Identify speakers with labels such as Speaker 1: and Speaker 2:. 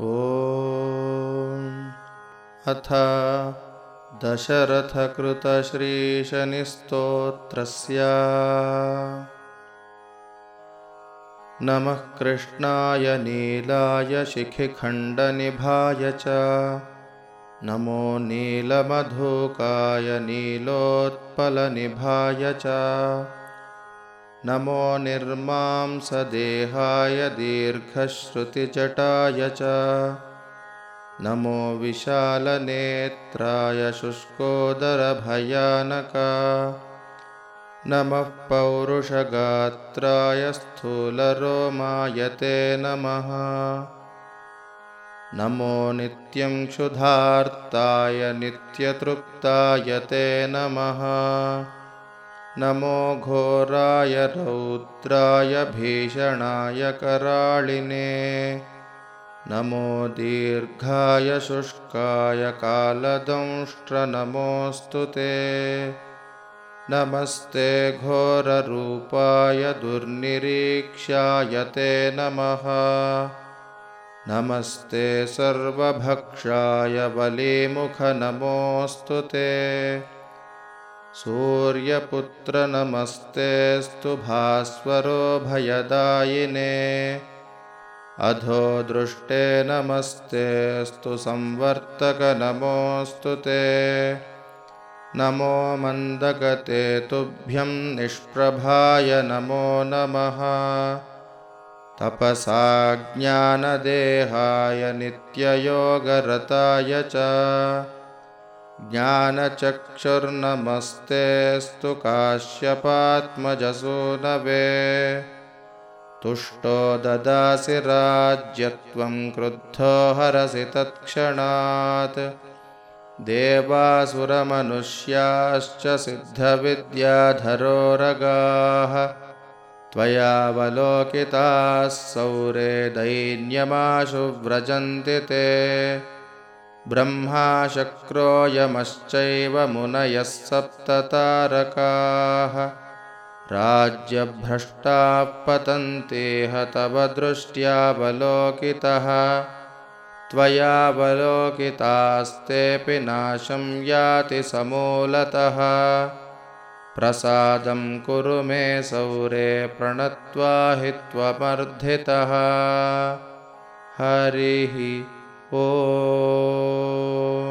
Speaker 1: ॐ अथ दशरथकृतश्रीशनिस्तोत्रस्य। नमः कृष्णाय नीलाय शिखिखण्डनिभाय च। नमो नीलमधुकाय नीलोत्पलनिभाय च नमो निर्मांसदेहाय दीर्घश्रुतिजटाय च। नमो विशालनेत्राय शुष्कोदरभयानका। नमः पौरुषगात्राय स्थूलरोमायते नमः। नमो नित्यं क्षुधार्ताय नित्यतृप्ताय ते नमः नमो घोराय रौद्राय भीषणाय कराळिने नमो दीर्घाय शुष्काय कालदंष्ट्रनमोऽस्तु ते। नमस्ते घोररूपाय दुर्निरीक्ष्याय ते नमः। नमस्ते सर्वभक्षाय बलिमुखनमोऽस्तु ते सूर्यपुत्रनमस्तेऽस्तु भास्वरो भयदायिने। अधो दृष्टे नमस्तेऽस्तु संवर्तकनमोऽस्तु ते। नमो मन्दगते तुभ्यं निष्प्रभाय नमो नमः। तपसा ज्ञानदेहाय नित्ययोगरताय च ज्ञानचक्षुर्नमस्तेऽस्तु काश्यपात्मजसूनवे। तुष्टो ददासि राज्यत्वं क्रुद्धो हरसि तत्क्षणात्। देवासुरमनुष्याश्च सिद्धविद्याधरोरगाः। त्वयावलोकिताः सौरे दैन्यमाशु व्रजन्ति ते ब्रह्मा शक्रोऽयमश्चैव मुनयः सप्ततारकाः। राज्यभ्रष्टाः पतन्तेह तव दृष्ट्यावलोकितः। त्वयावलोकितास्तेऽपि नाशं याति समूलतः। प्रसादं कुरु मे सौरे प्रणत्वा हि त्वमर्धितः। हरिः ॐ